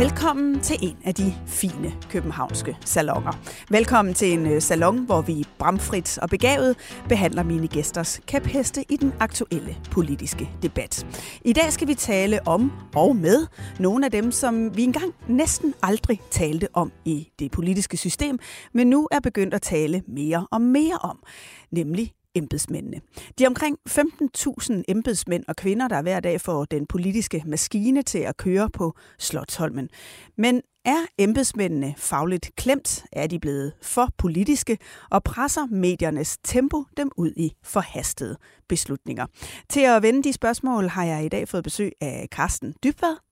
Velkommen til en af de fine københavnske salonger. Velkommen til en øh, salon, hvor vi bramfrit og begavet behandler mine gæsters kæpheste i den aktuelle politiske debat. I dag skal vi tale om og med nogle af dem, som vi engang næsten aldrig talte om i det politiske system, men nu er begyndt at tale mere og mere om, nemlig embedsmændene. De omkring 15.000 embedsmænd og kvinder, der hver dag får den politiske maskine til at køre på Slottholmen. Men er embedsmændene fagligt klemt? Er de blevet for politiske? Og presser mediernes tempo dem ud i forhastede beslutninger? Til at vende de spørgsmål har jeg i dag fået besøg af Carsten Dybvad,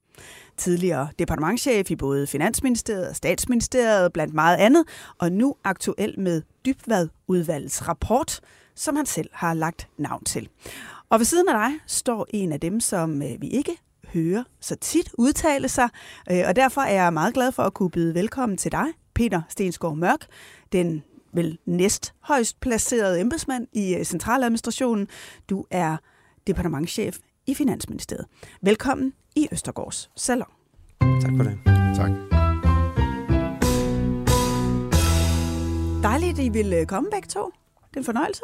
tidligere departementchef i både Finansministeriet og Statsministeriet, blandt meget andet, og nu aktuel med Dybvad-udvalgets rapport, som han selv har lagt navn til. Og ved siden af dig står en af dem, som øh, vi ikke hører så tit udtale sig, øh, og derfor er jeg meget glad for at kunne byde velkommen til dig, Peter Stensgaard Mørk, den vel næst højst placerede embedsmand i øh, centraladministrationen. Du er departementchef i Finansministeriet. Velkommen i Østergårds Salon. Tak for det. Tak. Dejligt, at I vil komme begge to. Det er en fornøjelse.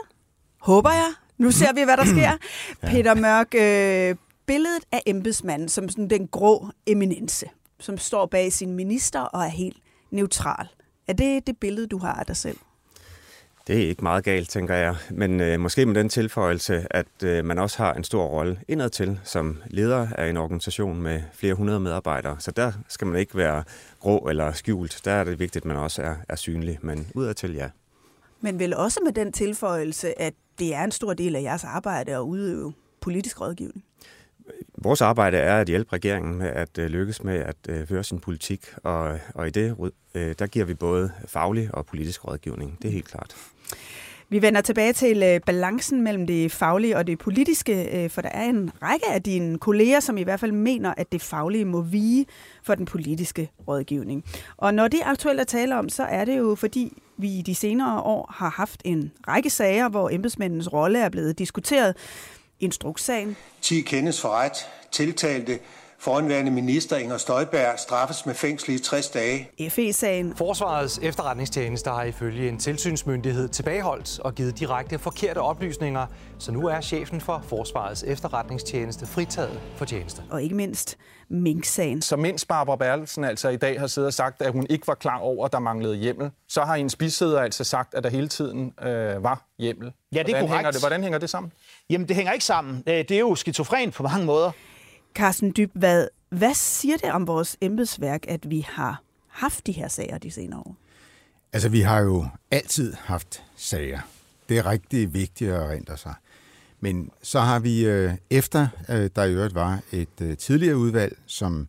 Håber jeg. Nu ser vi, hvad der sker. ja. Peter Mørk, øh, billedet af embedsmanden som sådan den grå eminence, som står bag sin minister og er helt neutral. Er det det billede, du har af dig selv? Det er ikke meget galt, tænker jeg. Men øh, måske med den tilføjelse, at øh, man også har en stor rolle indadtil som leder af en organisation med flere hundrede medarbejdere. Så der skal man ikke være grå eller skjult. Der er det vigtigt, at man også er, er synlig. Men udadtil, ja. Men vel også med den tilføjelse, at det er en stor del af jeres arbejde at udøve politisk rådgivning. Vores arbejde er at hjælpe regeringen med at øh, lykkes med at øh, føre sin politik, og, og i det øh, der giver vi både faglig og politisk rådgivning. Det er helt klart. Vi vender tilbage til balancen mellem det faglige og det politiske, for der er en række af dine kolleger, som i hvert fald mener, at det faglige må vige for den politiske rådgivning. Og når det er aktuelt at tale om, så er det jo fordi, vi i de senere år har haft en række sager, hvor embedsmændenes rolle er blevet diskuteret. Instrukssagen. 10 kendes for ret. Tiltalte Foranværende minister Inger Støjberg straffes med fængsel i 60 dage. FE-sagen. Forsvarets efterretningstjeneste har ifølge en tilsynsmyndighed tilbageholdt og givet direkte forkerte oplysninger, så nu er chefen for Forsvarets efterretningstjeneste fritaget for tjeneste. Og ikke mindst Mink-sagen. Så mens Barbara Bertelsen altså i dag har siddet og sagt, at hun ikke var klar over, at der manglede hjemmel, så har en bisæder altså sagt, at der hele tiden øh, var hjemmel. Ja, det er hvordan korrekt. Hænger det, hvordan hænger det sammen? Jamen, det hænger ikke sammen. Øh, det er jo skizofren på mange måder. Carsten Dyb, hvad, hvad siger det om vores embedsværk, at vi har haft de her sager de senere år? Altså, vi har jo altid haft sager. Det er rigtig vigtigt at rente sig. Men så har vi, øh, efter øh, der i øvrigt var et øh, tidligere udvalg, som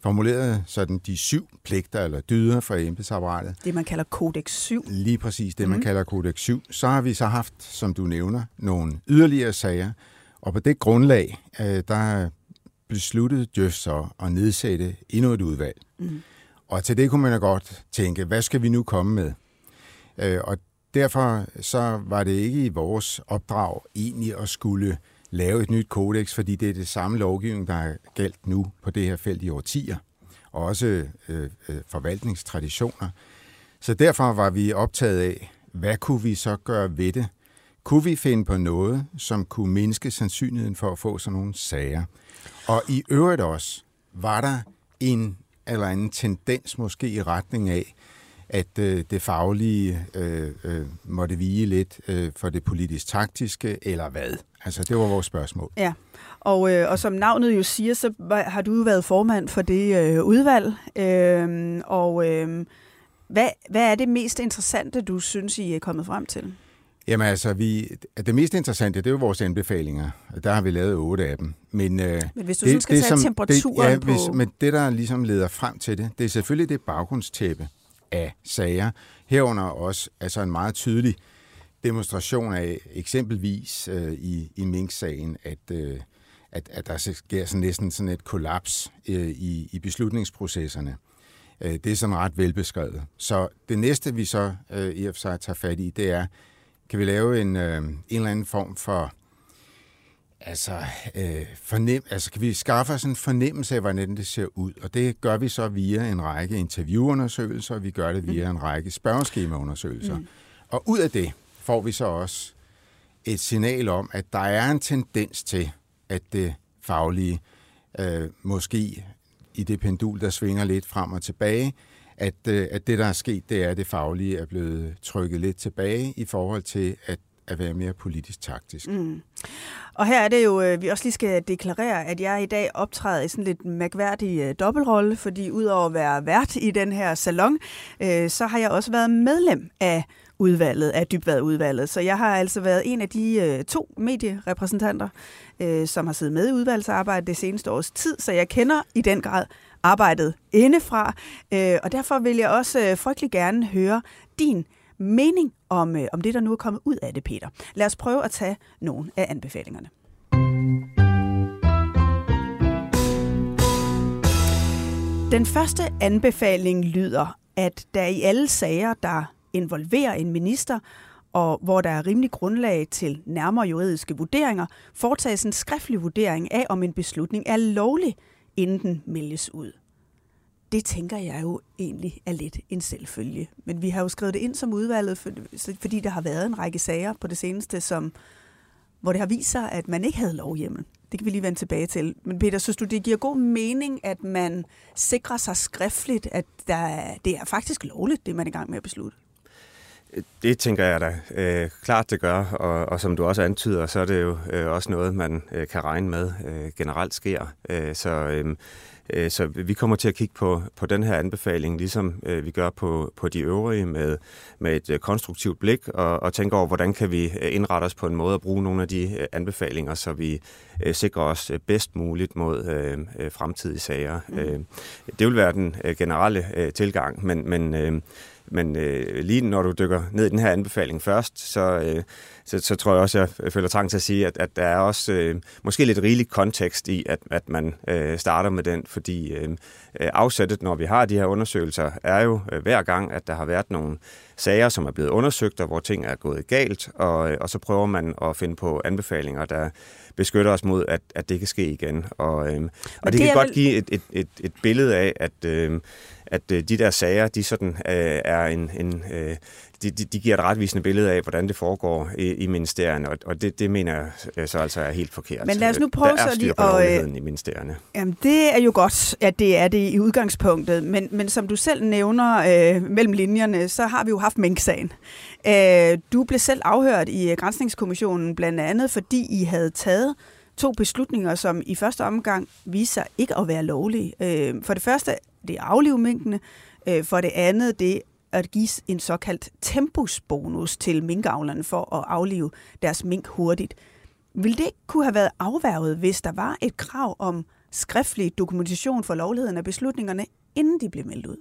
formulerede sådan de syv pligter eller dyder for embedsapparatet. Det, man kalder Kodex 7. Lige præcis det, man mm. kalder Kodex 7. Så har vi så haft, som du nævner, nogle yderligere sager. Og på det grundlag, der besluttede Djøf så at nedsætte endnu et udvalg. Mm. Og til det kunne man jo godt tænke, hvad skal vi nu komme med? Og derfor så var det ikke i vores opdrag egentlig at skulle lave et nyt kodex, fordi det er det samme lovgivning, der er galt nu på det her felt i årtier, og også øh, øh, forvaltningstraditioner. Så derfor var vi optaget af, hvad kunne vi så gøre ved det? Kunne vi finde på noget, som kunne mindske sandsynligheden for at få sådan nogle sager? Og i øvrigt også, var der en eller anden tendens måske i retning af, at øh, det faglige øh, øh, måtte vige lidt øh, for det politisk-taktiske, eller hvad? Altså, det var vores spørgsmål. Ja, og, øh, og som navnet jo siger, så har du været formand for det øh, udvalg. Øh, og øh, hvad, hvad er det mest interessante, du synes, I er kommet frem til? Jamen altså, vi, det mest interessante, det er jo vores anbefalinger. Der har vi lavet otte af dem. Men, øh, men hvis du det, skal det, tage som, temperaturen det, ja, hvis, Men det, der ligesom leder frem til det, det er selvfølgelig det baggrundstæppe af sager. Herunder også altså en meget tydelig demonstration af eksempelvis øh, i, i Mink-sagen, at, øh, at, at der sker sådan næsten sådan et kollaps øh, i, i beslutningsprocesserne. Øh, det er sådan ret velbeskrevet. Så det næste, vi så øh, i og for sig tager fat i, det er, kan vi lave en, øh, en eller anden form for altså, øh, fornem, altså kan vi skaffe os en fornemmelse af, hvordan det ser ud. Og det gør vi så via en række interviewundersøgelser, og vi gør det via en række spørgeskemaundersøgelser. Mm. Og ud af det får vi så også et signal om, at der er en tendens til, at det faglige øh, måske i det pendul, der svinger lidt frem og tilbage, at, øh, at det, der er sket, det er, at det faglige er blevet trykket lidt tilbage i forhold til at, at være mere politisk taktisk. Mm. Og her er det jo, øh, vi også lige skal deklarere, at jeg i dag optræder i sådan lidt mærkværdig øh, dobbeltrolle, fordi udover at være vært i den her salon, øh, så har jeg også været medlem af udvalget, af dybvadudvalget. Så jeg har altså været en af de øh, to medierepræsentanter, øh, som har siddet med i udvalgsarbejdet det seneste års tid, så jeg kender i den grad arbejdet indefra, øh, og derfor vil jeg også øh, frygtelig gerne høre din mening om, øh, om det, der nu er kommet ud af det, Peter. Lad os prøve at tage nogle af anbefalingerne. Den første anbefaling lyder, at der i alle sager, der involverer en minister, og hvor der er rimelig grundlag til nærmere juridiske vurderinger, foretages en skriftlig vurdering af, om en beslutning er lovlig, inden den meldes ud. Det tænker jeg jo egentlig er lidt en selvfølge. Men vi har jo skrevet det ind som udvalget, fordi der har været en række sager på det seneste, som, hvor det har vist sig, at man ikke havde lovhjemmel. Det kan vi lige vende tilbage til. Men Peter, synes du, det giver god mening, at man sikrer sig skriftligt, at der, det er faktisk lovligt, det man er i gang med at beslutte? Det tænker jeg da øh, klart, det gør, og, og som du også antyder, så er det jo øh, også noget, man øh, kan regne med øh, generelt sker. Øh, så, øh, øh, så vi kommer til at kigge på, på den her anbefaling, ligesom øh, vi gør på, på de øvrige, med, med et øh, konstruktivt blik, og, og tænke over, hvordan kan vi øh, indrette os på en måde at bruge nogle af de øh, anbefalinger, så vi øh, sikrer os øh, bedst muligt mod øh, øh, fremtidige sager. Mm. Øh, det vil være den øh, generelle øh, tilgang, men, men øh, men øh, lige når du dykker ned i den her anbefaling først, så, øh, så, så tror jeg også, at jeg føler trang til at sige, at, at der er også øh, måske lidt rigelig kontekst i, at, at man øh, starter med den, fordi øh, afsættet, når vi har de her undersøgelser, er jo øh, hver gang, at der har været nogle sager, som er blevet undersøgt, og hvor ting er gået galt, og, øh, og så prøver man at finde på anbefalinger, der beskytter os mod, at, at det kan ske igen. Og, øh, og det, det kan godt vel... give et, et, et, et billede af, at... Øh, at øh, de der sager, de sådan øh, er en, en øh, de, de, de giver et retvisende billede af, hvordan det foregår i, i ministerierne, og, og det, det mener jeg øh, så altså er helt forkert. Men lad os nu prøve der er styr på og, øh, i ministerierne. Jamen, det er jo godt, at det er det i udgangspunktet, men, men som du selv nævner øh, mellem linjerne, så har vi jo haft Mink-sagen. Øh, du blev selv afhørt i Grænsningskommissionen blandt andet, fordi I havde taget to beslutninger, som i første omgang viser sig ikke at være lovlige. Øh, for det første, det er aflive minkene. Øh, for det andet, det at give en såkaldt tempusbonus til minkavlerne for at aflive deres mink hurtigt. Vil det kunne have været afværget, hvis der var et krav om skriftlig dokumentation for lovligheden af beslutningerne, inden de blev meldt ud?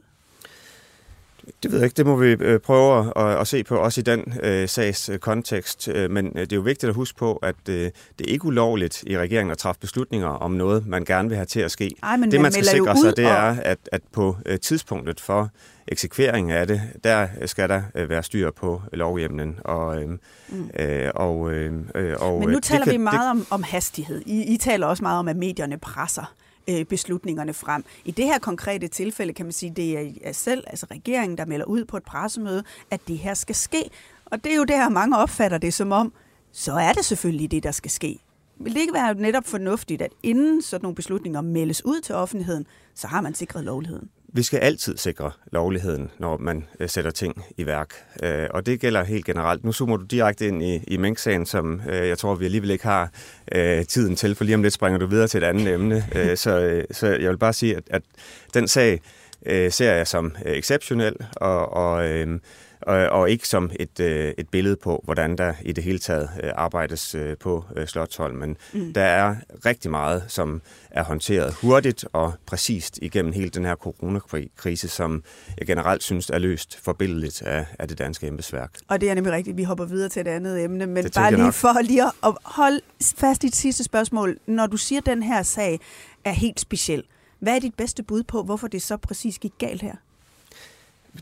Det ved jeg ikke. Det må vi øh, prøve at, at se på, også i den øh, sags øh, kontekst. Øh, men det er jo vigtigt at huske på, at øh, det er ikke ulovligt i regeringen at træffe beslutninger om noget, man gerne vil have til at ske. Ej, men det, man, man skal sikre sig, det og... er, at, at på tidspunktet for eksekvering af det, der skal der være styr på lovhjemlen. Og, øh, mm. øh, og, øh, og, Men nu taler kan, vi meget det... om, om hastighed. I, I taler også meget om, at medierne presser øh, beslutningerne frem. I det her konkrete tilfælde kan man sige, det er selv, altså regeringen, der melder ud på et pressemøde, at det her skal ske. Og det er jo der, mange opfatter det som om, så er det selvfølgelig det, der skal ske. Vil det ikke være netop fornuftigt, at inden sådan nogle beslutninger meldes ud til offentligheden, så har man sikret lovligheden? Vi skal altid sikre lovligheden, når man øh, sætter ting i værk. Øh, og det gælder helt generelt. Nu zoomer du direkte ind i, i Mink-sagen, som øh, jeg tror, vi alligevel ikke har tiden til, for lige om lidt springer du videre til et andet emne. så, så jeg vil bare sige, at, at den sag ser jeg som exceptionel, og, og og, og ikke som et, øh, et billede på, hvordan der i det hele taget øh, arbejdes øh, på øh, Slottholmen. Mm. Der er rigtig meget, som er håndteret hurtigt og præcist igennem hele den her coronakrise, som jeg generelt synes er løst forbilledeligt af, af det danske embedsværk. Og det er nemlig rigtigt, vi hopper videre til et andet emne, men bare lige nok. for lige at holde fast i et sidste spørgsmål. Når du siger, at den her sag er helt speciel, hvad er dit bedste bud på, hvorfor det så præcis gik galt her?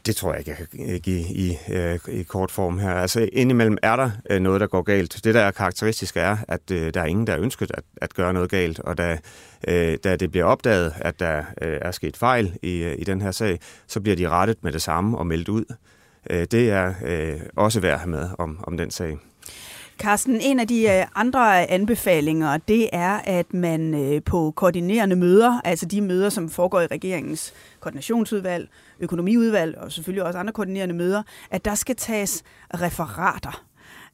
Det tror jeg ikke, jeg kan give i, øh, i kort form her. Altså indimellem er der øh, noget, der går galt. Det, der er karakteristisk, er, at øh, der er ingen, der er ønsket at, at gøre noget galt. Og da, øh, da det bliver opdaget, at der øh, er sket fejl i, øh, i den her sag, så bliver de rettet med det samme og meldt ud. Det er også værd at have med om, om den sag. Carsten, en af de øh, andre anbefalinger, det er, at man øh, på koordinerende møder, altså de møder, som foregår i regeringens koordinationsudvalg, økonomiudvalg og selvfølgelig også andre koordinerende møder, at der skal tages referater.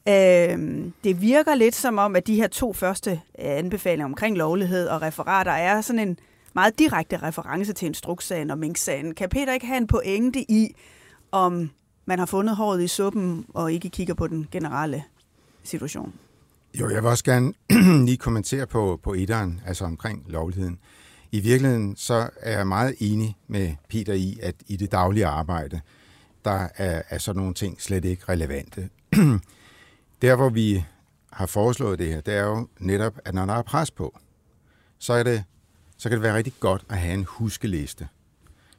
Øhm, det virker lidt som om, at de her to første øh, anbefalinger omkring lovlighed og referater er sådan en meget direkte reference til instrukssagen og minksagen. Kan Peter ikke have en pointe i, om man har fundet håret i suppen og ikke kigger på den generelle situation? Jo, jeg vil også gerne lige kommentere på, på etteren, altså omkring lovligheden. I virkeligheden så er jeg meget enig med Peter i, at i det daglige arbejde, der er, er sådan nogle ting slet ikke relevante. Der, hvor vi har foreslået det her, det er jo netop, at når der er pres på, så, er det, så kan det være rigtig godt at have en huskeliste.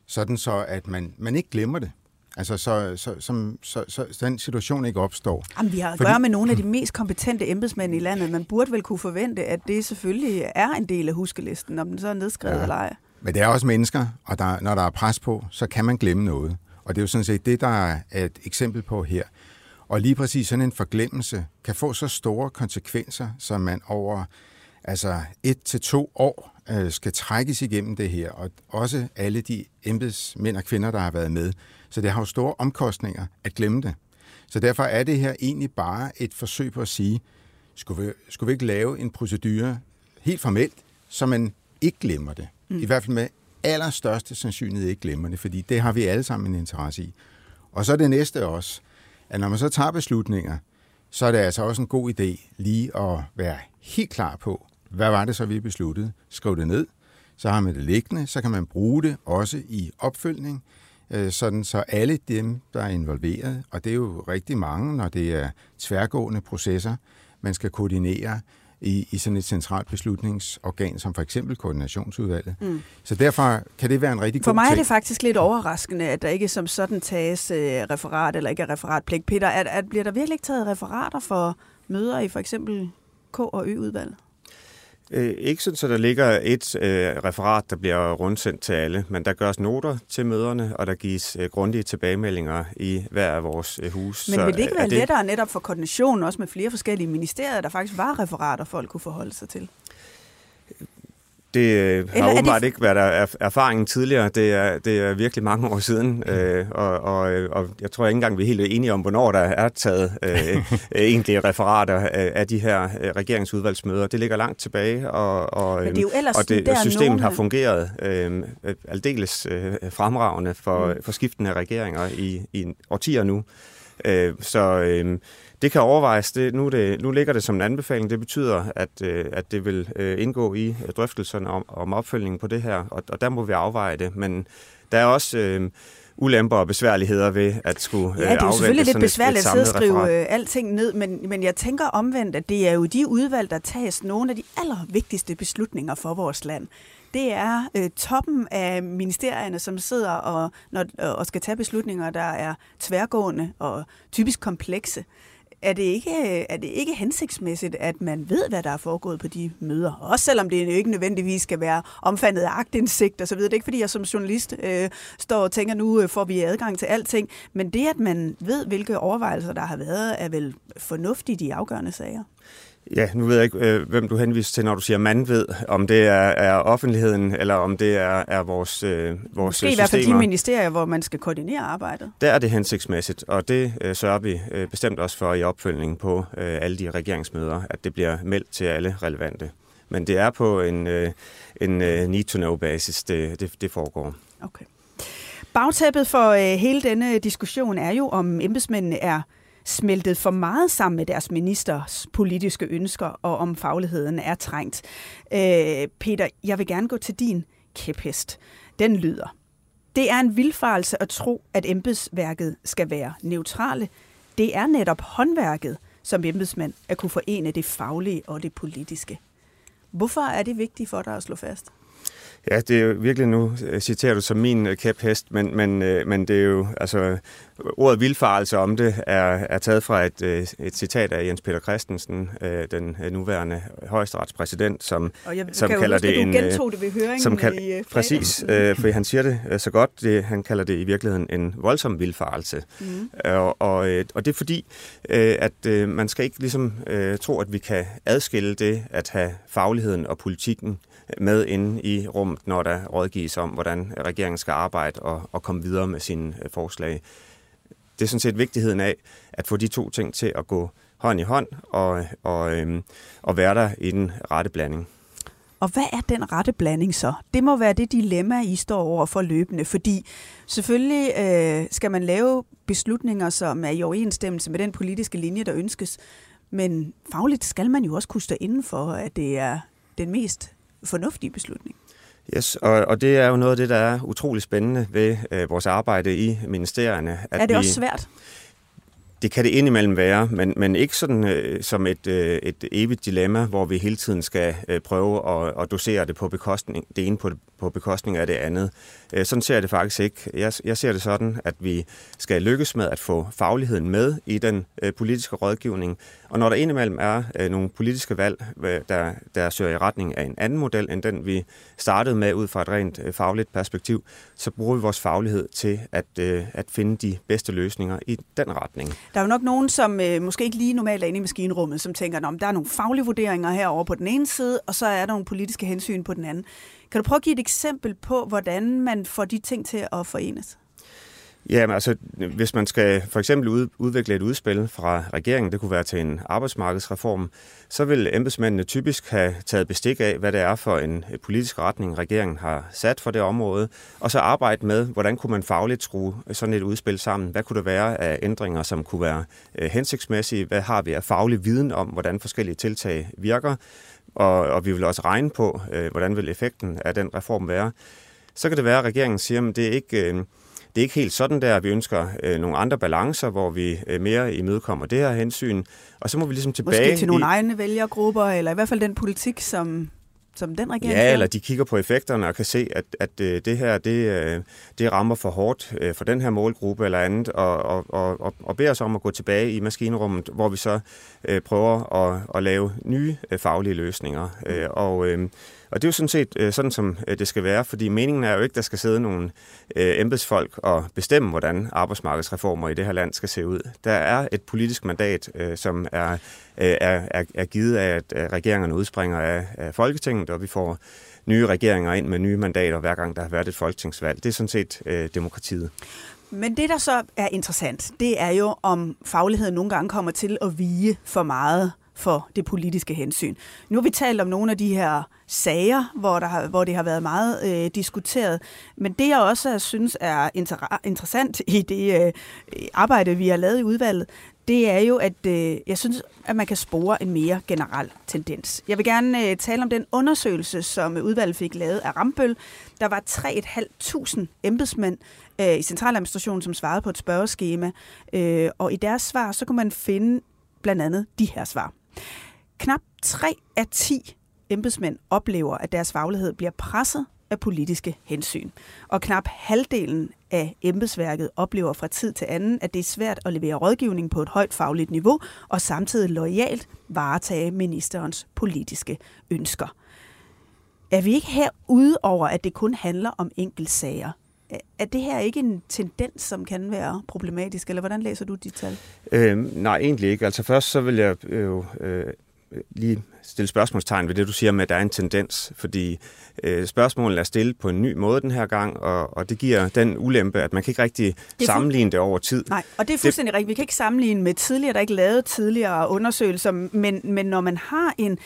Sådan så, at man, man ikke glemmer det. Altså, så, så, så, så, så, så den situation ikke opstår. Jamen, vi har at Fordi, gøre med nogle af de mest kompetente embedsmænd i landet. Man burde vel kunne forvente, at det selvfølgelig er en del af huskelisten, om den så er nedskrevet ja. eller ej. Men det er også mennesker, og der, når der er pres på, så kan man glemme noget. Og det er jo sådan set det, der er et eksempel på her. Og lige præcis sådan en forglemmelse kan få så store konsekvenser, som man over altså et til to år øh, skal trækkes igennem det her. Og også alle de embedsmænd og kvinder, der har været med, så det har jo store omkostninger at glemme det. Så derfor er det her egentlig bare et forsøg på at sige, skulle vi, skulle vi ikke lave en procedure helt formelt, så man ikke glemmer det. Mm. I hvert fald med allerstørste sandsynlighed ikke glemmer det, fordi det har vi alle sammen en interesse i. Og så det næste også, at når man så tager beslutninger, så er det altså også en god idé lige at være helt klar på, hvad var det så, vi besluttede? Skriv det ned, så har man det liggende, så kan man bruge det også i opfølgning, Øh, sådan så alle dem, der er involveret, og det er jo rigtig mange, når det er tværgående processer, man skal koordinere i, i sådan et centralt beslutningsorgan, som for eksempel koordinationsudvalget. Mm. Så derfor kan det være en rigtig For god mig ting. er det faktisk lidt overraskende, at der ikke som sådan tages øh, referat, eller ikke er referatpligt. Peter, at, at bliver der virkelig ikke taget referater for møder i for eksempel K- og Ø-udvalget? Øh, ikke sådan, så der ligger et øh, referat, der bliver rundsendt til alle, men der gøres noter til møderne, og der gives øh, grundige tilbagemeldinger i hver af vores øh, hus. Men vil det ikke være det... lettere netop for koordinationen, også med flere forskellige ministerier, der faktisk var referater, folk kunne forholde sig til? Det øh, har Eller åbenbart det... ikke været der erfaringen tidligere. Det er, det er virkelig mange år siden, øh, og, og, øh, og jeg tror ikke engang, vi er helt enige om, hvornår der er taget øh, egentlige referater af de her øh, regeringsudvalgsmøder. Det ligger langt tilbage, og, og, Men det, er jo og det, systemet nogle... har fungeret øh, aldeles øh, fremragende for, mm. for skiftende regeringer i, i årtier nu. Øh, så... Øh, det kan overvejes. Det, nu, det, nu ligger det som en anbefaling. Det betyder, at, øh, at det vil øh, indgå i øh, drøftelserne om, om opfølgningen på det her, og, og der må vi afveje det. Men der er også... Øh, ulemper og besværligheder ved at skulle Ja, det er jo selvfølgelig lidt besværligt at sidde og skrive referat. alting ned, men, men jeg tænker omvendt, at det er jo de udvalg, der tages nogle af de allervigtigste beslutninger for vores land. Det er øh, toppen af ministerierne, som sidder og, når, og skal tage beslutninger, der er tværgående og typisk komplekse er det, ikke, er det ikke hensigtsmæssigt, at man ved, hvad der er foregået på de møder? Også selvom det ikke nødvendigvis skal være omfattet af agtindsigt osv. Det er ikke, fordi jeg som journalist øh, står og tænker, nu øh, får vi adgang til alting. Men det, at man ved, hvilke overvejelser der har været, er vel fornuftigt i afgørende sager. Ja, nu ved jeg ikke, øh, hvem du henviser til, når du siger, man ved, om det er, er offentligheden, eller om det er, er vores, øh, vores Måske systemer. i hvert fald de ministerier, hvor man skal koordinere arbejdet. Der er det hensigtsmæssigt, og det øh, sørger vi øh, bestemt også for i opfølgningen på øh, alle de regeringsmøder, at det bliver meldt til alle relevante. Men det er på en, øh, en øh, need-to-know-basis, det, det, det foregår. Okay. Bagtæppet for øh, hele denne diskussion er jo, om embedsmændene er smeltet for meget sammen med deres ministers politiske ønsker, og om fagligheden er trængt. Øh, Peter, jeg vil gerne gå til din kæphest. Den lyder. Det er en vildfarelse at tro, at embedsværket skal være neutrale. Det er netop håndværket som embedsmand at kunne forene det faglige og det politiske. Hvorfor er det vigtigt for dig at slå fast? Ja, det er jo virkelig nu, citerer du som min øh, kæphest, men, men, øh, men det er jo, altså, ordet vildfarelse om det er, er taget fra et, et citat af Jens Peter Christensen, den nuværende højesteretspræsident, som, og jeg, som kalder huske, det en... det ved høringen som kald, i Præcis, øh, for han siger det så godt, det, han kalder det i virkeligheden en voldsom vildfarelse. Mm. Og, og, og det er fordi, at man skal ikke ligesom tro, at vi kan adskille det at have fagligheden og politikken med inde i rummet, når der rådgives om, hvordan regeringen skal arbejde og, og komme videre med sine øh, forslag. Det er sådan set vigtigheden af at få de to ting til at gå hånd i hånd og, og, øhm, og være der i den rette blanding. Og hvad er den rette blanding så? Det må være det dilemma, I står over for løbende, fordi selvfølgelig øh, skal man lave beslutninger, som er i overensstemmelse med den politiske linje, der ønskes, men fagligt skal man jo også kunne stå inden for, at det er den mest fornuftige beslutning. Yes, og, og det er jo noget af det, der er utrolig spændende ved øh, vores arbejde i ministerierne. At er det vi, også svært? Det kan det indimellem være, men, men ikke sådan øh, som et, øh, et evigt dilemma, hvor vi hele tiden skal øh, prøve at, at dosere det på bekostning, det ene på, på bekostning af det andet. Øh, sådan ser jeg det faktisk ikke. Jeg, jeg ser det sådan, at vi skal lykkes med at få fagligheden med i den øh, politiske rådgivning, og når der indimellem er øh, nogle politiske valg, øh, der, der søger i retning af en anden model, end den vi startede med ud fra et rent øh, fagligt perspektiv, så bruger vi vores faglighed til at, øh, at finde de bedste løsninger i den retning. Der er jo nok nogen, som øh, måske ikke lige normalt er inde i maskinrummet, som tænker, at der er nogle faglige vurderinger herovre på den ene side, og så er der nogle politiske hensyn på den anden. Kan du prøve at give et eksempel på, hvordan man får de ting til at forenes? Ja, men altså, hvis man skal for eksempel udvikle et udspil fra regeringen, det kunne være til en arbejdsmarkedsreform, så vil embedsmændene typisk have taget bestik af, hvad det er for en politisk retning, regeringen har sat for det område, og så arbejde med, hvordan kunne man fagligt skrue sådan et udspil sammen? Hvad kunne der være af ændringer, som kunne være øh, hensigtsmæssige? Hvad har vi af faglig viden om, hvordan forskellige tiltag virker? Og, og vi vil også regne på, øh, hvordan vil effekten af den reform være. Så kan det være, at regeringen siger, at det er ikke... Øh, det er ikke helt sådan der. Vi ønsker øh, nogle andre balancer, hvor vi øh, mere imødekommer det her hensyn. Og så må vi ligesom tilbage... Måske til nogle i... egne vælgergrupper, eller i hvert fald den politik, som, som den regering Ja, eller de kigger på effekterne og kan se, at, at øh, det her det, øh, det rammer for hårdt øh, for den her målgruppe eller andet, og, og, og, og beder os om at gå tilbage i maskinrummet, hvor vi så øh, prøver at, at lave nye faglige løsninger. Mm. Og øh, og det er jo sådan set øh, sådan, som øh, det skal være, fordi meningen er jo ikke, at der skal sidde nogle øh, embedsfolk og bestemme, hvordan arbejdsmarkedsreformer i det her land skal se ud. Der er et politisk mandat, øh, som er, øh, er, er, er givet af, at regeringerne udspringer af, af Folketinget, og vi får nye regeringer ind med nye mandater, hver gang der har været et folketingsvalg. Det er sådan set øh, demokratiet. Men det, der så er interessant, det er jo, om fagligheden nogle gange kommer til at vige for meget for det politiske hensyn. Nu har vi talt om nogle af de her sager, hvor, der har, hvor det har været meget øh, diskuteret. Men det, jeg også synes er inter- interessant i det øh, arbejde, vi har lavet i udvalget, det er jo, at øh, jeg synes, at man kan spore en mere generel tendens. Jeg vil gerne øh, tale om den undersøgelse, som udvalget fik lavet af Rambøl. Der var 3.500 embedsmænd øh, i centraladministrationen, som svarede på et spørgeskema. Øh, og i deres svar, så kunne man finde blandt andet de her svar. Knap 3 af 10 embedsmænd oplever, at deres faglighed bliver presset af politiske hensyn. Og knap halvdelen af embedsværket oplever fra tid til anden, at det er svært at levere rådgivning på et højt fagligt niveau, og samtidig lojalt varetage ministerens politiske ønsker. Er vi ikke her ude over, at det kun handler om enkeltsager? Er det her ikke en tendens, som kan være problematisk, eller hvordan læser du de tal? Øhm, nej, egentlig ikke. Altså først så vil jeg jo øh, øh lige stille spørgsmålstegn ved det, du siger med, at der er en tendens, fordi øh, spørgsmålet er stillet på en ny måde den her gang, og, og det giver den ulempe, at man kan ikke rigtig det sammenligne det over tid. Nej, og det er fuldstændig det... rigtigt. Vi kan ikke sammenligne med tidligere, der er ikke lavet tidligere undersøgelser, men, men når man har en,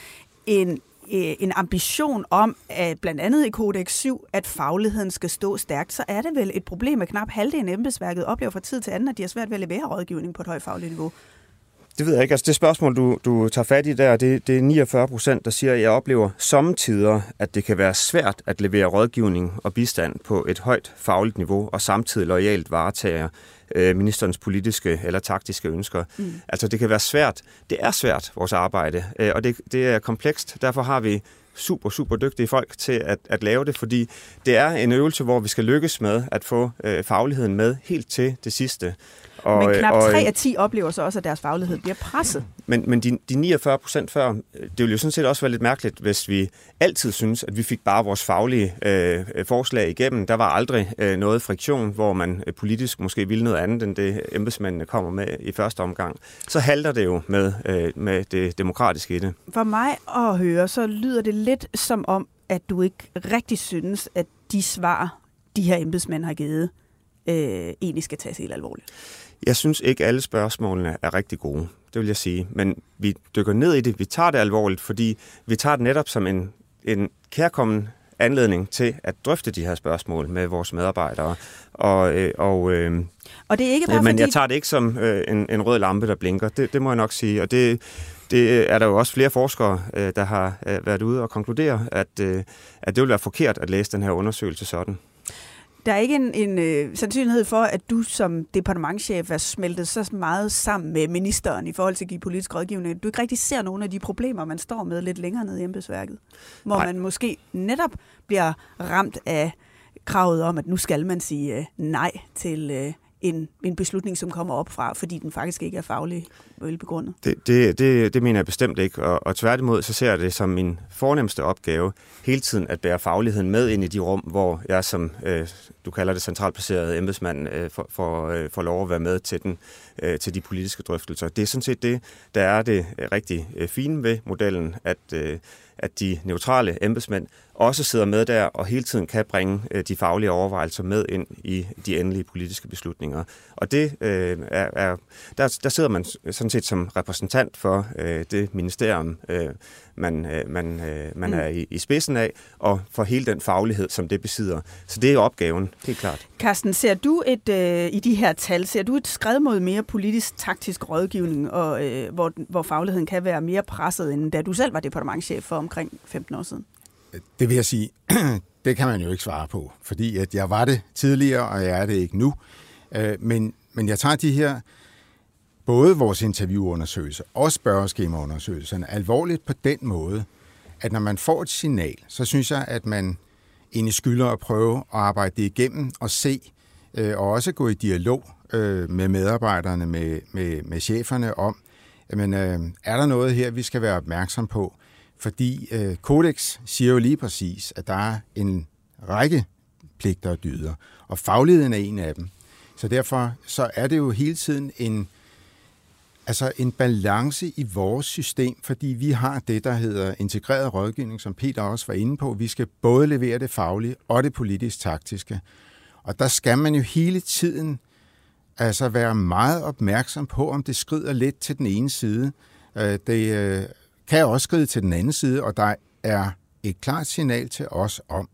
en en ambition om, at blandt andet i Kodex 7, at fagligheden skal stå stærkt, så er det vel et problem, at knap halvdelen af embedsværket oplever fra tid til anden, at de har svært ved at levere rådgivning på et højt fagligt niveau. Det ved jeg ikke. Altså det spørgsmål, du, du tager fat i der, det, det er 49 procent, der siger, at jeg oplever samtidig, at det kan være svært at levere rådgivning og bistand på et højt fagligt niveau, og samtidig lojalt varetager øh, ministerens politiske eller taktiske ønsker. Mm. Altså det kan være svært. Det er svært, vores arbejde, øh, og det, det er komplekst. Derfor har vi super, super dygtige folk til at, at lave det, fordi det er en øvelse, hvor vi skal lykkes med at få øh, fagligheden med helt til det sidste. Og, men knap 3 af 10 oplever så også, at deres faglighed bliver presset. Men, men de, de 49 procent før, det ville jo sådan set også være lidt mærkeligt, hvis vi altid synes, at vi fik bare vores faglige øh, forslag igennem. Der var aldrig øh, noget friktion, hvor man øh, politisk måske ville noget andet, end det embedsmændene kommer med i første omgang. Så halter det jo med, øh, med det demokratiske i det. For mig at høre, så lyder det lidt som om, at du ikke rigtig synes, at de svar, de her embedsmænd har givet, øh, egentlig skal tages helt alvorligt. Jeg synes ikke, alle spørgsmålene er rigtig gode, det vil jeg sige. Men vi dykker ned i det, vi tager det alvorligt, fordi vi tager det netop som en, en kærkommen anledning til at drøfte de her spørgsmål med vores medarbejdere. Og, øh, og, øh, og det er ikke bare Men fordi... jeg tager det ikke som øh, en, en rød lampe, der blinker. Det, det må jeg nok sige. Og det, det er der jo også flere forskere, øh, der har øh, været ude og konkludere, at, øh, at det vil være forkert at læse den her undersøgelse sådan. Der er ikke en, en øh, sandsynlighed for, at du som departementchef er smeltet så meget sammen med ministeren i forhold til at give politisk rådgivning, du ikke rigtig ser nogle af de problemer, man står med lidt længere ned i embedsværket. Hvor nej. man måske netop bliver ramt af kravet om, at nu skal man sige øh, nej til øh, en, en beslutning, som kommer op fra, fordi den faktisk ikke er faglig velbegrundet. Det, det, det, det mener jeg bestemt ikke, og, og tværtimod så ser jeg det som min fornemmeste opgave hele tiden at bære fagligheden med ind i de rum, hvor jeg som, øh, du kalder det centralplaceret embedsmand, øh, får for, øh, for lov at være med til, den, øh, til de politiske drøftelser. Det er sådan set det, der er det rigtig øh, fine ved modellen, at, øh, at de neutrale embedsmænd også sidder med der og hele tiden kan bringe øh, de faglige overvejelser med ind i de endelige politiske beslutninger. Og det øh, er, er der, der sidder man sådan set som repræsentant for øh, det ministerium, øh, man, øh, man, øh, man mm. er i, i spidsen af, og for hele den faglighed, som det besidder. Så det er opgaven, helt klart. Carsten, ser du et øh, i de her tal, ser du et skred mod mere politisk taktisk rådgivning, og, øh, hvor, hvor fagligheden kan være mere presset, end da du selv var departementchef for omkring 15 år siden? Det vil jeg sige, det kan man jo ikke svare på, fordi at jeg var det tidligere, og jeg er det ikke nu. Øh, men, men jeg tager de her, både vores interviewundersøgelser og spørgeskemaundersøgelserne, alvorligt på den måde, at når man får et signal, så synes jeg, at man egentlig skylder at prøve at arbejde det igennem og se, øh, og også gå i dialog øh, med medarbejderne, med, med, med cheferne om, jamen, øh, er der noget her, vi skal være opmærksom på? Fordi øh, Codex siger jo lige præcis, at der er en række pligter og dyder, og fagligheden er en af dem. Så derfor så er det jo hele tiden en, altså en balance i vores system, fordi vi har det, der hedder integreret rådgivning, som Peter også var inde på. Vi skal både levere det faglige og det politisk taktiske. Og der skal man jo hele tiden altså være meget opmærksom på, om det skrider lidt til den ene side. Øh, det øh, kan også skride til den anden side, og der er et klart signal til os om,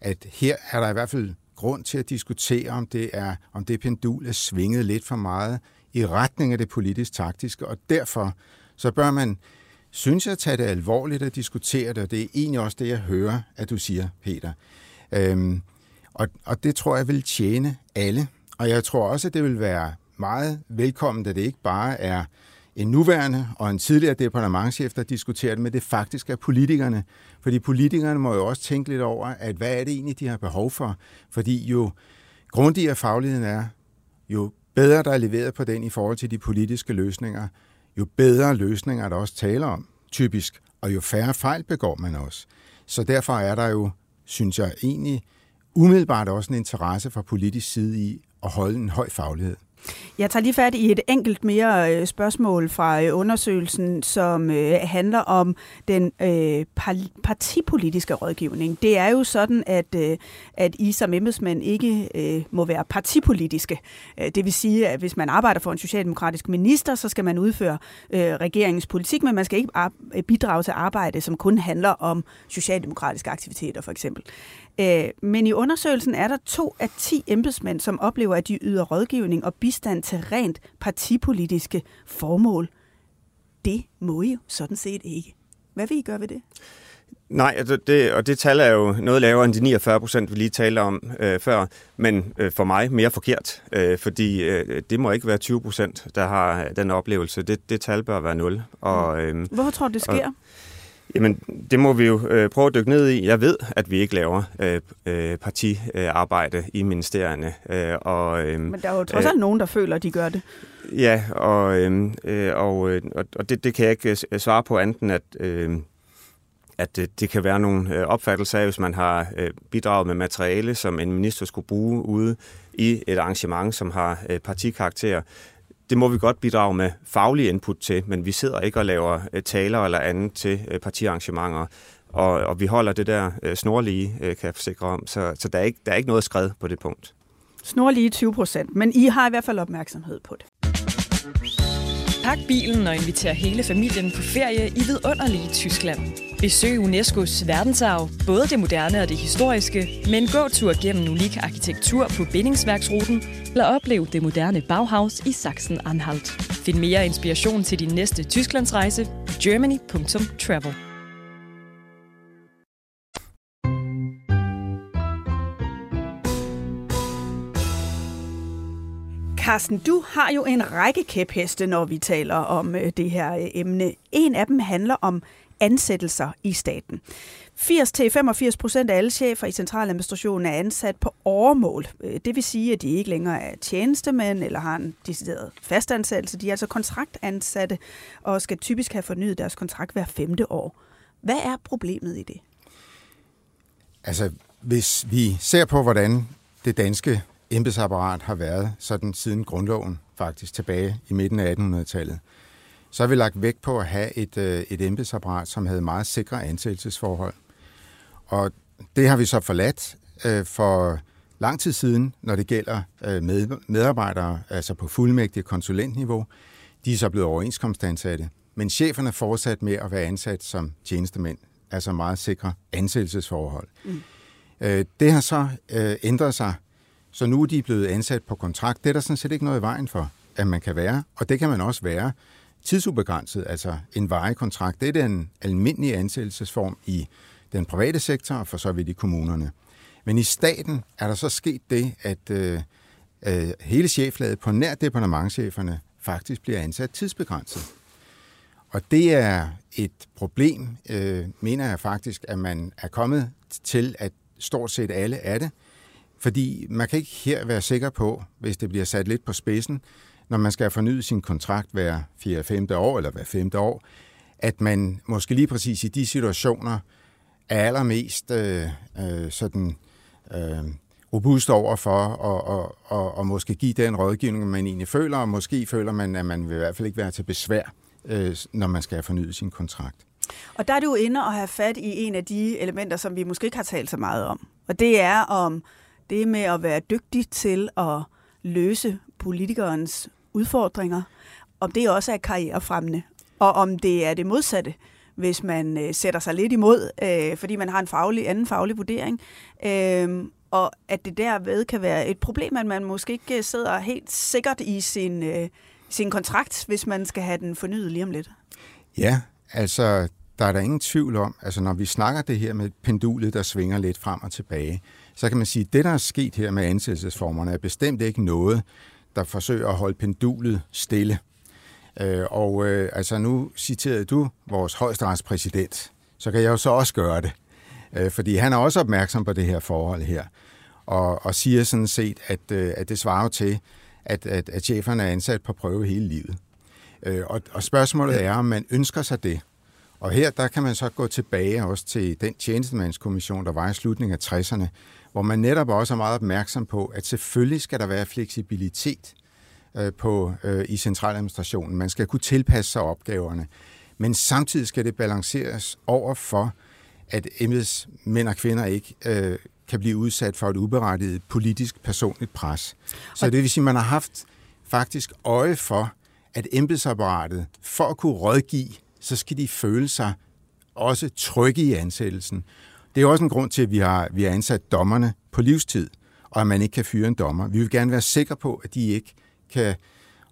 at her er der i hvert fald grund til at diskutere, om det er om det pendul er svinget lidt for meget i retning af det politisk taktiske, og derfor så bør man, synes jeg, tage det alvorligt at diskutere det, og det er egentlig også det, jeg hører, at du siger, Peter. Øhm, og, og det tror jeg vil tjene alle, og jeg tror også, at det vil være meget velkommen, at det ikke bare er en nuværende og en tidligere departementchef, der diskuterer det, men det faktisk er politikerne. Fordi politikerne må jo også tænke lidt over, at hvad er det egentlig, de har behov for? Fordi jo grundigere fagligheden er, jo bedre der er leveret på den i forhold til de politiske løsninger, jo bedre løsninger er der også taler om, typisk, og jo færre fejl begår man også. Så derfor er der jo, synes jeg egentlig, umiddelbart også en interesse fra politisk side i at holde en høj faglighed. Jeg tager lige fat i et enkelt mere øh, spørgsmål fra øh, undersøgelsen, som øh, handler om den partipolitiske rådgivning. Det er jo sådan, at, at I som embedsmænd ikke må være partipolitiske. Det vil sige, at hvis man arbejder for en socialdemokratisk minister, så skal man udføre regeringens politik, men man skal ikke bidrage til arbejde, som kun handler om socialdemokratiske aktiviteter for eksempel. Øh, men i undersøgelsen er der to af ti embedsmænd, som oplever, at de yder rådgivning og bistand til rent partipolitiske formål. Det må I jo sådan set ikke. Hvad vil I gøre ved det? Nej, altså det, og det tal er jo noget lavere end de 49 procent, vi lige talte om øh, før, men øh, for mig mere forkert, øh, fordi øh, det må ikke være 20 procent, der har den oplevelse. Det, det tal bør være 0. Og, øh, Hvorfor tror du, det sker? Og, Jamen, det må vi jo øh, prøve at dykke ned i. Jeg ved, at vi ikke laver øh, øh, partiarbejde i ministerierne. Øh, og, øh, Men der er jo trods alt øh, nogen, der føler, at de gør det. Ja, og, øhm, øh, og, øh, og det, det kan jeg ikke øh, svare på anden, at, øh, at det, det kan være nogle opfattelser af, hvis man har bidraget med materiale, som en minister skulle bruge ude i et arrangement, som har partikarakter det må vi godt bidrage med faglig input til, men vi sidder ikke og laver øh, taler eller andet til øh, partiarrangementer. Og, og vi holder det der øh, snorlige, kan jeg forsikre om. Så, så der, er ikke, der er ikke noget skred på det punkt. Snorlige 20 procent, men I har i hvert fald opmærksomhed på det. Pak bilen og inviter hele familien på ferie i vidunderlige Tyskland. Besøg UNESCO's verdensarv, både det moderne og det historiske, med en gåtur gennem unik arkitektur på bindingsværksruten, eller oplev det moderne Bauhaus i Sachsen-Anhalt. Find mere inspiration til din næste Tysklandsrejse på germany.travel. Carsten, du har jo en række kæpheste, når vi taler om øh, det her øh, emne. En af dem handler om ansættelser i staten. 80-85 procent af alle chefer i centraladministrationen er ansat på overmål. Øh, det vil sige, at de ikke længere er tjenestemænd eller har en decideret fastansættelse. De er altså kontraktansatte og skal typisk have fornyet deres kontrakt hver femte år. Hvad er problemet i det? Altså, hvis vi ser på, hvordan det danske embedsapparat har været sådan siden grundloven faktisk tilbage i midten af 1800-tallet, så har vi lagt vægt på at have et, øh, et embedsapparat, som havde meget sikre ansættelsesforhold. Og det har vi så forladt øh, for lang tid siden, når det gælder øh, med, medarbejdere, altså på fuldmægtig konsulentniveau. De er så blevet overenskomstansatte, men cheferne fortsat med at være ansat som tjenestemænd, altså meget sikre ansættelsesforhold. Mm. Øh, det har så øh, ændret sig, så nu er de blevet ansat på kontrakt. Det er der sådan set ikke noget i vejen for, at man kan være, og det kan man også være tidsubegrænset, altså en varekontrakt. Det er den almindelige ansættelsesform i den private sektor og for så vidt i kommunerne. Men i staten er der så sket det, at øh, øh, hele cheflaget på nær departementcheferne faktisk bliver ansat tidsbegrænset. Og det er et problem, øh, mener jeg faktisk, at man er kommet til, at stort set alle er det. Fordi man kan ikke her være sikker på, hvis det bliver sat lidt på spidsen, når man skal forny sin kontrakt hver 4. 5. år eller hver 5. år, at man måske lige præcis i de situationer er allermest øh, øh, sådan øh, robust over for og, og, og, og måske give den rådgivning, man egentlig føler, og måske føler man, at man vil i hvert fald ikke være til besvær, øh, når man skal have fornyet sin kontrakt. Og der er du inde og have fat i en af de elementer, som vi måske ikke har talt så meget om. Og det er om det med at være dygtig til at løse politikernes udfordringer, om det også er karrierefremmende, og om det er det modsatte, hvis man øh, sætter sig lidt imod, øh, fordi man har en faglig, anden faglig vurdering, øh, og at det derved kan være et problem, at man måske ikke øh, sidder helt sikkert i sin, øh, sin kontrakt, hvis man skal have den fornyet lige om lidt. Ja, altså der er der ingen tvivl om, altså når vi snakker det her med pendulet, der svinger lidt frem og tilbage, så kan man sige, at det, der er sket her med ansættelsesformerne, er bestemt ikke noget, der forsøger at holde pendulet stille. Øh, og øh, altså nu citerede du vores højesteretspræsident, så kan jeg jo så også gøre det. Øh, fordi han er også opmærksom på det her forhold her, og, og siger sådan set, at, øh, at det svarer til, at, at, at cheferne er ansat på prøve hele livet. Øh, og, og spørgsmålet er, om man ønsker sig det. Og her der kan man så gå tilbage også til den tjenestemandskommission, der var i slutningen af 60'erne, hvor man netop også er meget opmærksom på, at selvfølgelig skal der være fleksibilitet øh, på, øh, i centraladministrationen. Man skal kunne tilpasse sig opgaverne. Men samtidig skal det balanceres over for, at embedsmænd og kvinder ikke øh, kan blive udsat for et uberettiget politisk personligt pres. Så det vil sige, at man har haft faktisk øje for, at embedsapparatet, for at kunne rådgive, så skal de føle sig også trygge i ansættelsen. Det er også en grund til, at vi har, vi har ansat dommerne på livstid, og at man ikke kan fyre en dommer. Vi vil gerne være sikre på, at de ikke kan,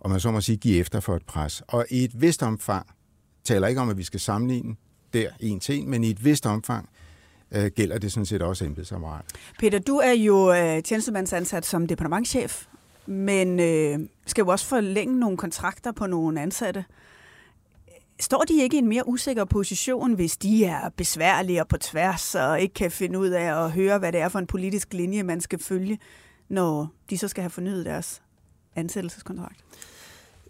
om man så må sige, give efter for et pres. Og i et vist omfang, taler ikke om, at vi skal sammenligne der en til en, men i et vist omfang, øh, gælder det sådan set også embedsapparatet. Peter, du er jo øh, tjenestemandsansat som departementchef, men øh, skal jo også forlænge nogle kontrakter på nogle ansatte. Står de ikke i en mere usikker position, hvis de er besværlige og på tværs, og ikke kan finde ud af at høre, hvad det er for en politisk linje, man skal følge, når de så skal have fornyet deres ansættelseskontrakt?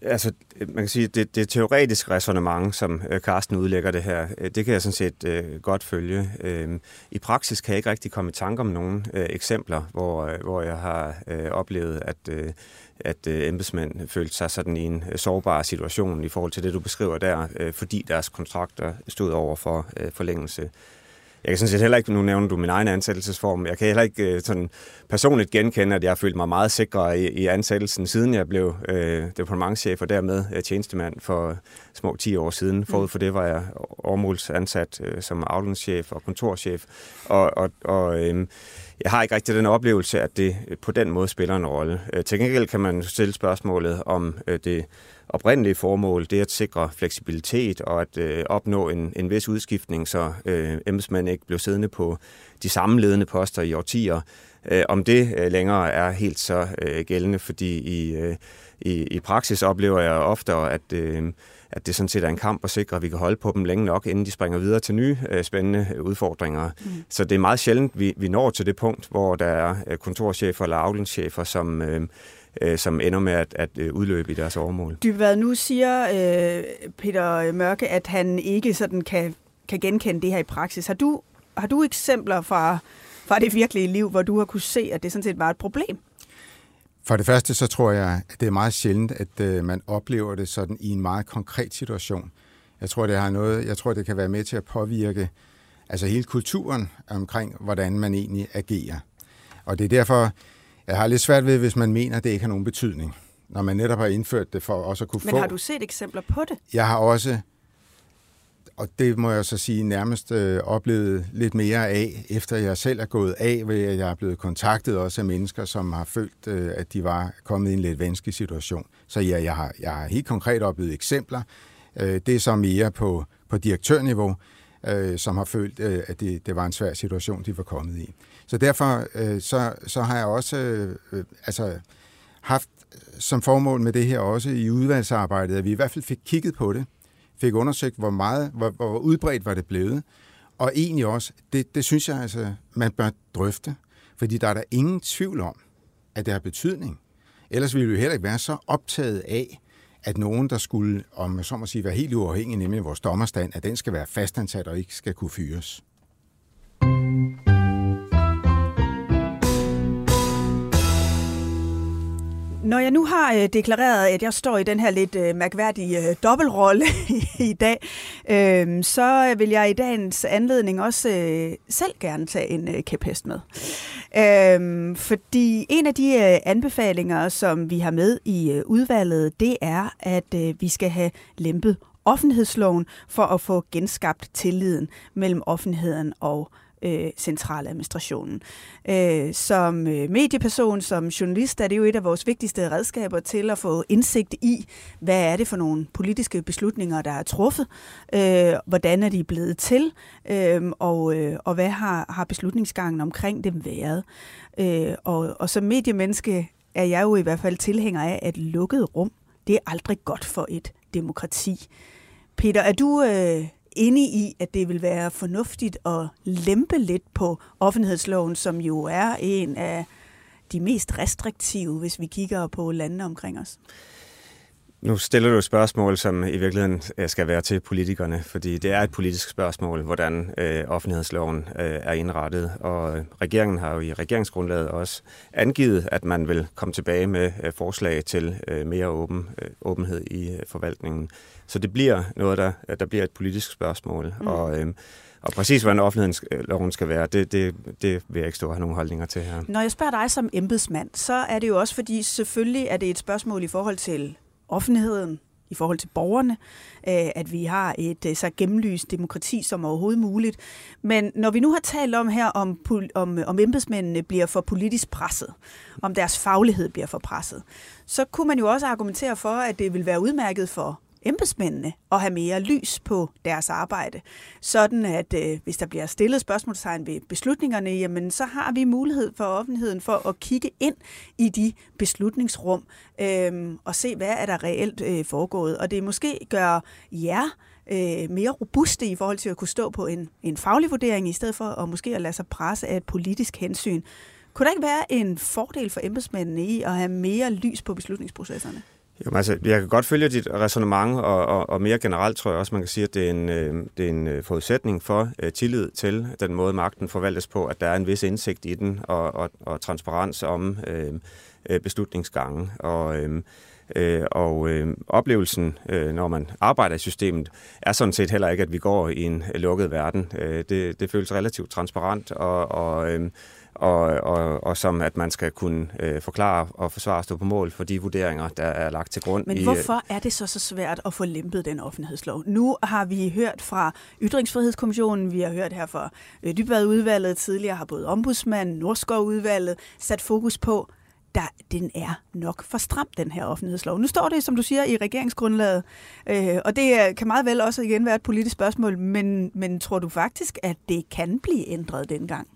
Altså, man kan sige, det, det teoretiske resonemang, som øh, Karsten Carsten udlægger det her, øh, det kan jeg sådan set øh, godt følge. Øh, I praksis kan jeg ikke rigtig komme i tanke om nogle øh, eksempler, hvor, øh, hvor jeg har øh, oplevet, at, øh, at øh, embedsmænd følte sig sådan i en øh, sårbar situation i forhold til det, du beskriver der, øh, fordi deres kontrakter stod over for øh, forlængelse. Jeg kan sådan set heller ikke, nu nævner du min egen ansættelsesform, jeg kan heller ikke øh, sådan personligt genkende, at jeg har følt mig meget sikker i, i ansættelsen, siden jeg blev øh, departementchef og dermed øh, tjenestemand for små 10 år siden. Mm. Forud for det var jeg overmåls ansat øh, som afdelingschef og kontorchef. Og, og, og øh, jeg har ikke rigtig den oplevelse, at det øh, på den måde spiller en rolle. Øh, til gengæld kan man stille spørgsmålet om øh, det oprindelige formål, det er at sikre fleksibilitet og at øh, opnå en, en vis udskiftning, så øh, embedsmænd ikke bliver siddende på de samme ledende poster i årtier. Øh, om det øh, længere er helt så øh, gældende, fordi i, øh, i, i praksis oplever jeg ofte, at, øh, at det sådan set er en kamp at sikre, at vi kan holde på dem længe nok, inden de springer videre til nye øh, spændende udfordringer. Mm. Så det er meget sjældent, vi, vi når til det punkt, hvor der er øh, kontorchefer eller afdelingschefer, som... Øh, øh, som ender med at, at øh, udløbe i deres overmål. Dybvad, nu siger øh, Peter Mørke, at han ikke sådan kan, kan genkende det her i praksis. Har du, har du eksempler fra, fra det virkelige liv, hvor du har kunne se, at det sådan set var et problem? For det første, så tror jeg, at det er meget sjældent, at øh, man oplever det sådan i en meget konkret situation. Jeg tror, det har noget, jeg tror, det kan være med til at påvirke altså hele kulturen omkring, hvordan man egentlig agerer. Og det er derfor, jeg har lidt svært ved, hvis man mener, at det ikke har nogen betydning, når man netop har indført det for også at kunne Men få... Men har du set eksempler på det? Jeg har også, og det må jeg så sige, nærmest øh, oplevet lidt mere af, efter jeg selv er gået af, ved at jeg er blevet kontaktet også af mennesker, som har følt, øh, at de var kommet i en lidt vanskelig situation. Så ja, jeg har, jeg har helt konkret oplevet eksempler. Øh, det er så mere på, på direktørniveau, øh, som har følt, øh, at det, det var en svær situation, de var kommet i. Så derfor øh, så, så har jeg også øh, altså, haft som formål med det her også i udvalgsarbejdet, at vi i hvert fald fik kigget på det, fik undersøgt, hvor meget, hvor, hvor udbredt var det blevet, og egentlig også, det, det synes jeg altså, man bør drøfte, fordi der er der ingen tvivl om, at det har betydning. Ellers ville vi jo heller ikke være så optaget af, at nogen, der skulle, om så må sige, være helt uafhængig, nemlig vores dommerstand, at den skal være fastansat og ikke skal kunne fyres. Når jeg nu har øh, deklareret, at jeg står i den her lidt øh, mærkværdige øh, dobbeltrolle i dag, øh, så vil jeg i dagens anledning også øh, selv gerne tage en øh, kæphest med. Øh, fordi en af de øh, anbefalinger, som vi har med i øh, udvalget, det er, at øh, vi skal have lempet offentlighedsloven for at få genskabt tilliden mellem offentligheden og øh, centraladministrationen. Øh, som øh, medieperson, som journalist, er det jo et af vores vigtigste redskaber til at få indsigt i, hvad er det for nogle politiske beslutninger, der er truffet, øh, hvordan er de blevet til, øh, og, øh, og hvad har, har beslutningsgangen omkring dem været. Øh, og, og som mediemenneske er jeg jo i hvert fald tilhænger af, at lukket rum, det er aldrig godt for et demokrati. Peter, er du øh, inde i, at det vil være fornuftigt at lempe lidt på offentlighedsloven, som jo er en af de mest restriktive, hvis vi kigger på landene omkring os? Nu stiller du et spørgsmål, som i virkeligheden øh, skal være til politikerne, fordi det er et politisk spørgsmål, hvordan øh, offentlighedsloven øh, er indrettet. Og regeringen har jo i regeringsgrundlaget også angivet, at man vil komme tilbage med øh, forslag til øh, mere åben, øh, åbenhed i øh, forvaltningen. Så det bliver noget, der, der bliver et politisk spørgsmål. Mm. Og, øh, og præcis hvordan offentlighedsloven skal være, det, det, det vil jeg ikke stå og have nogle holdninger til her. Når jeg spørger dig som embedsmand, så er det jo også fordi, selvfølgelig er det et spørgsmål i forhold til offentligheden, i forhold til borgerne, øh, at vi har et øh, så gennemlyst demokrati som overhovedet muligt. Men når vi nu har talt om her, om, om, øh, om embedsmændene bliver for politisk presset, om deres faglighed bliver for presset, så kunne man jo også argumentere for, at det vil være udmærket for embedsmændene at have mere lys på deres arbejde. Sådan at øh, hvis der bliver stillet spørgsmålstegn ved beslutningerne, jamen så har vi mulighed for offentligheden for at kigge ind i de beslutningsrum øh, og se, hvad er der reelt øh, foregået. Og det måske gør jer øh, mere robuste i forhold til at kunne stå på en, en faglig vurdering, i stedet for at måske at lade sig presse af et politisk hensyn. Kunne der ikke være en fordel for embedsmændene i at have mere lys på beslutningsprocesserne? Jo, altså, jeg kan godt følge dit resonemang, og, og, og mere generelt tror jeg også, man kan sige, at det er en, øh, det er en øh, forudsætning for øh, tillid til den måde, magten forvaltes på, at der er en vis indsigt i den, og, og, og transparens om øh, øh beslutningsgangen. Og, øh, Øh, og øh, oplevelsen, øh, når man arbejder i systemet, er sådan set heller ikke, at vi går i en øh, lukket verden. Øh, det, det føles relativt transparent, og, og øh, og, og, og som at man skal kunne øh, forklare og forsvare stå på mål for de vurderinger, der er lagt til grund. Men i, hvorfor er det så så svært at få lempet den offentlighedslov? Nu har vi hørt fra Ytringsfrihedskommissionen, vi har hørt her fra øh, Dybvad-udvalget tidligere, har både ombudsmanden, Norskov-udvalget sat fokus på, der, den er nok for stram, den her offentlighedslov. Nu står det, som du siger, i regeringsgrundlaget, øh, og det kan meget vel også igen være et politisk spørgsmål, men, men tror du faktisk, at det kan blive ændret dengang?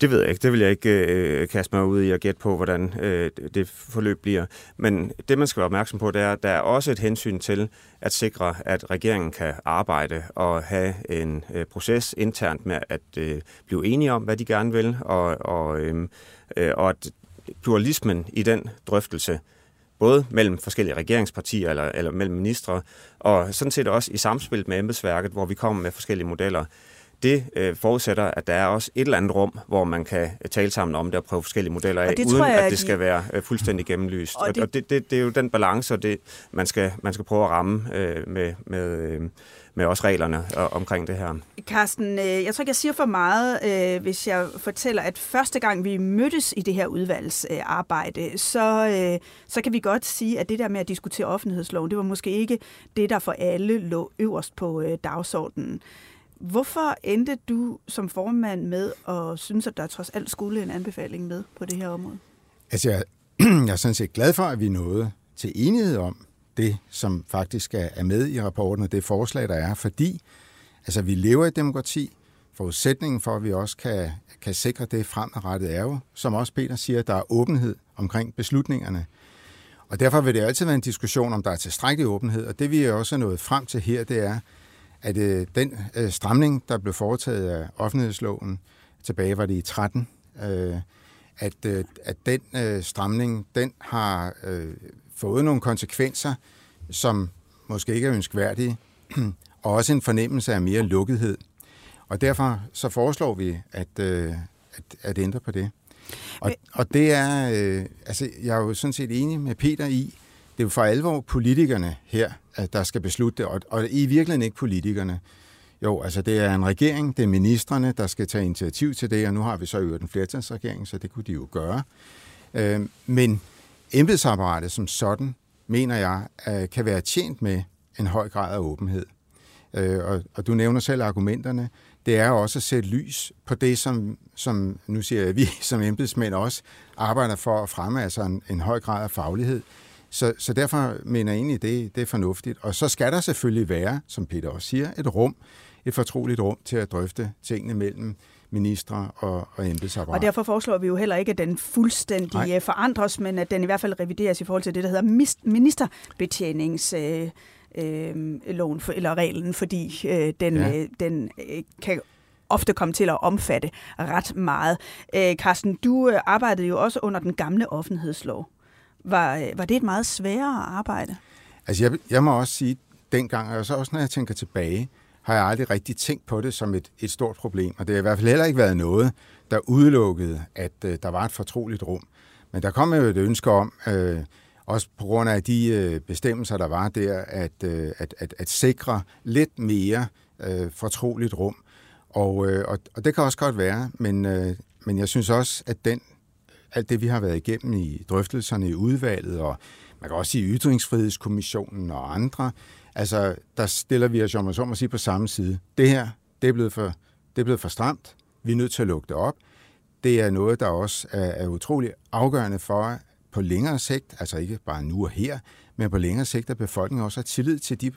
Det ved jeg ikke. Det vil jeg ikke øh, kaste mig ud i at gætte på, hvordan øh, det forløb bliver. Men det, man skal være opmærksom på, det er, at der er også et hensyn til at sikre, at regeringen kan arbejde og have en øh, proces internt med at øh, blive enige om, hvad de gerne vil, og, og, øh, øh, og at pluralismen i den drøftelse både mellem forskellige regeringspartier eller, eller mellem ministre, og sådan set også i samspil med embedsværket, hvor vi kommer med forskellige modeller, det øh, forudsætter, at der er også et eller andet rum, hvor man kan tale sammen om det og prøve forskellige modeller af, uden jeg, at det skal være øh, fuldstændig gennemlyst. Og det, og det, det, det er jo den balance, og det, man, skal, man skal prøve at ramme øh, med, med, øh, med også reglerne øh, omkring det her. Carsten, øh, jeg tror ikke, jeg siger for meget, øh, hvis jeg fortæller, at første gang vi mødtes i det her udvalgsarbejde, så, øh, så kan vi godt sige, at det der med at diskutere offentlighedsloven, det var måske ikke det, der for alle lå øverst på øh, dagsordenen. Hvorfor endte du som formand med at synes, at der trods alt skulle en anbefaling med på det her område? Altså, jeg, jeg er sådan set glad for, at vi nåede til enighed om det, som faktisk er med i rapporten, og det forslag, der er, fordi altså, vi lever i demokrati. Forudsætningen for, at vi også kan, kan sikre det fremadrettet er jo, som også Peter siger, der er åbenhed omkring beslutningerne. Og derfor vil det altid være en diskussion, om der er tilstrækkelig åbenhed, og det vi også er nået frem til her, det er, at øh, den øh, stramning, der blev foretaget af offentlighedsloven, tilbage var det i 13, øh, at, øh, at den øh, stramning, den har øh, fået nogle konsekvenser, som måske ikke er ønskværdige, og også en fornemmelse af mere lukkethed. Og derfor så foreslår vi at, øh, at, at ændre på det. Og, og det er, øh, altså jeg er jo sådan set enig med Peter i, det er jo for alvor politikerne her, at der skal beslutte det, og, og i virkeligheden ikke politikerne. Jo, altså det er en regering, det er ministerne, der skal tage initiativ til det, og nu har vi så øvrigt en flertalsregering, så det kunne de jo gøre. Øh, men embedsapparatet som sådan, mener jeg, øh, kan være tjent med en høj grad af åbenhed. Øh, og, og du nævner selv argumenterne. Det er også at sætte lys på det, som, som nu siger jeg, vi som embedsmænd også arbejder for at fremme, altså en, en høj grad af faglighed. Så, så derfor mener jeg egentlig, det, det er fornuftigt. Og så skal der selvfølgelig være, som Peter også siger, et rum, et fortroligt rum til at drøfte tingene mellem ministre og, og embedsapparat. Og derfor foreslår vi jo heller ikke, at den fuldstændig Nej. forandres, men at den i hvert fald revideres i forhold til det, der hedder ministerbetjenings... Øh, øh, loven for, eller reglen, fordi øh, den, ja. øh, den øh, kan ofte komme til at omfatte ret meget. Øh, Carsten, du øh, arbejdede jo også under den gamle offentlighedslov. Var, øh, var det et meget sværere arbejde? Altså, jeg, jeg må også sige, dengang, og så også når jeg tænker tilbage, har jeg aldrig rigtig tænkt på det som et, et stort problem. Og det har i hvert fald heller ikke været noget, der udelukkede, at øh, der var et fortroligt rum. Men der kom jo et ønske om, øh, også på grund af de øh, bestemmelser, der var der, at, øh, at, at, at sikre lidt mere øh, fortroligt rum. Og, øh, og, og det kan også godt være, men, øh, men jeg synes også, at den, alt det, vi har været igennem i drøftelserne i udvalget, og man kan også sige Ytringsfrihedskommissionen og andre, altså der stiller vi os, om man så må sige, på samme side. Det her, det er blevet for, det er blevet for stramt. Vi er nødt til at lukke det op. Det er noget, der også er, er utrolig afgørende for, på længere sigt, altså ikke bare nu og her, men på længere sigt, at befolkningen også har tillid til de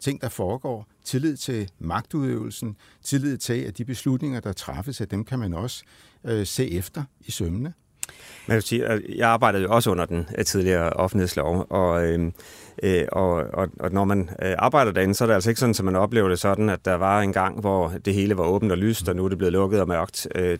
ting, der foregår, tillid til magtudøvelsen, tillid til, at de beslutninger, der træffes, at dem kan man også øh, se efter i sømmene. Men jeg, vil sige, jeg arbejdede jo også under den øh, tidligere offentlighedslov, og, øh, øh, og, og, og når man øh, arbejder derinde, så er det altså ikke sådan, at man oplever det sådan, at der var en gang, hvor det hele var åbent og lyst, og nu er det blevet lukket og mørkt. Øh,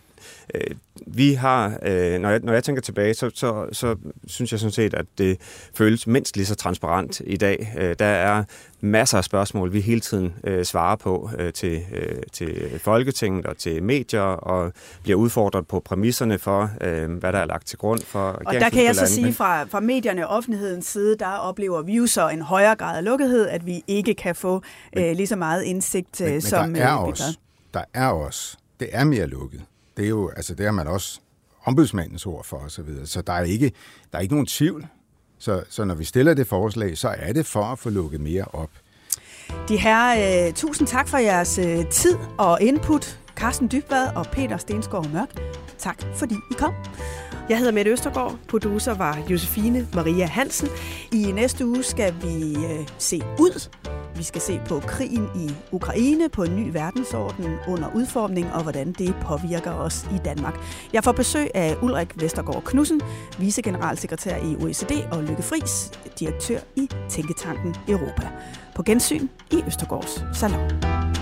øh, vi har, øh, når, jeg, når jeg tænker tilbage, så, så, så synes jeg sådan set, at det føles mindst lige så transparent i dag. Øh, der er masser af spørgsmål, vi hele tiden øh, svarer på øh, til, øh, til Folketinget og til medier, og bliver udfordret på præmisserne for, øh, hvad der er lagt til grund for Og der kan jeg så sige, fra, fra medierne og offentlighedens side, der oplever vi jo så en højere grad af lukkethed, at vi ikke kan få men, øh, lige så meget indsigt, men, men som der er øh, også, Der er også, det er mere lukket. Det er jo, altså det har man også ombudsmandens ord for osv. Så, videre. så der er ikke, der er ikke nogen tvivl. Så, så når vi stiller det forslag, så er det for at få lukket mere op. De her, øh, tusind tak for jeres øh, tid og input. Carsten Dybvad og Peter Stensgaard Mørk. Tak fordi I kom. Jeg hedder Mette Østergaard. Producer var Josefine Maria Hansen. I næste uge skal vi øh, se ud vi skal se på krigen i Ukraine, på en ny verdensorden under udformning og hvordan det påvirker os i Danmark. Jeg får besøg af Ulrik Vestergaard Knudsen, vicegeneralsekretær i OECD, og Lykke Friis, direktør i Tænketanken Europa. På gensyn i Østergaards Salon.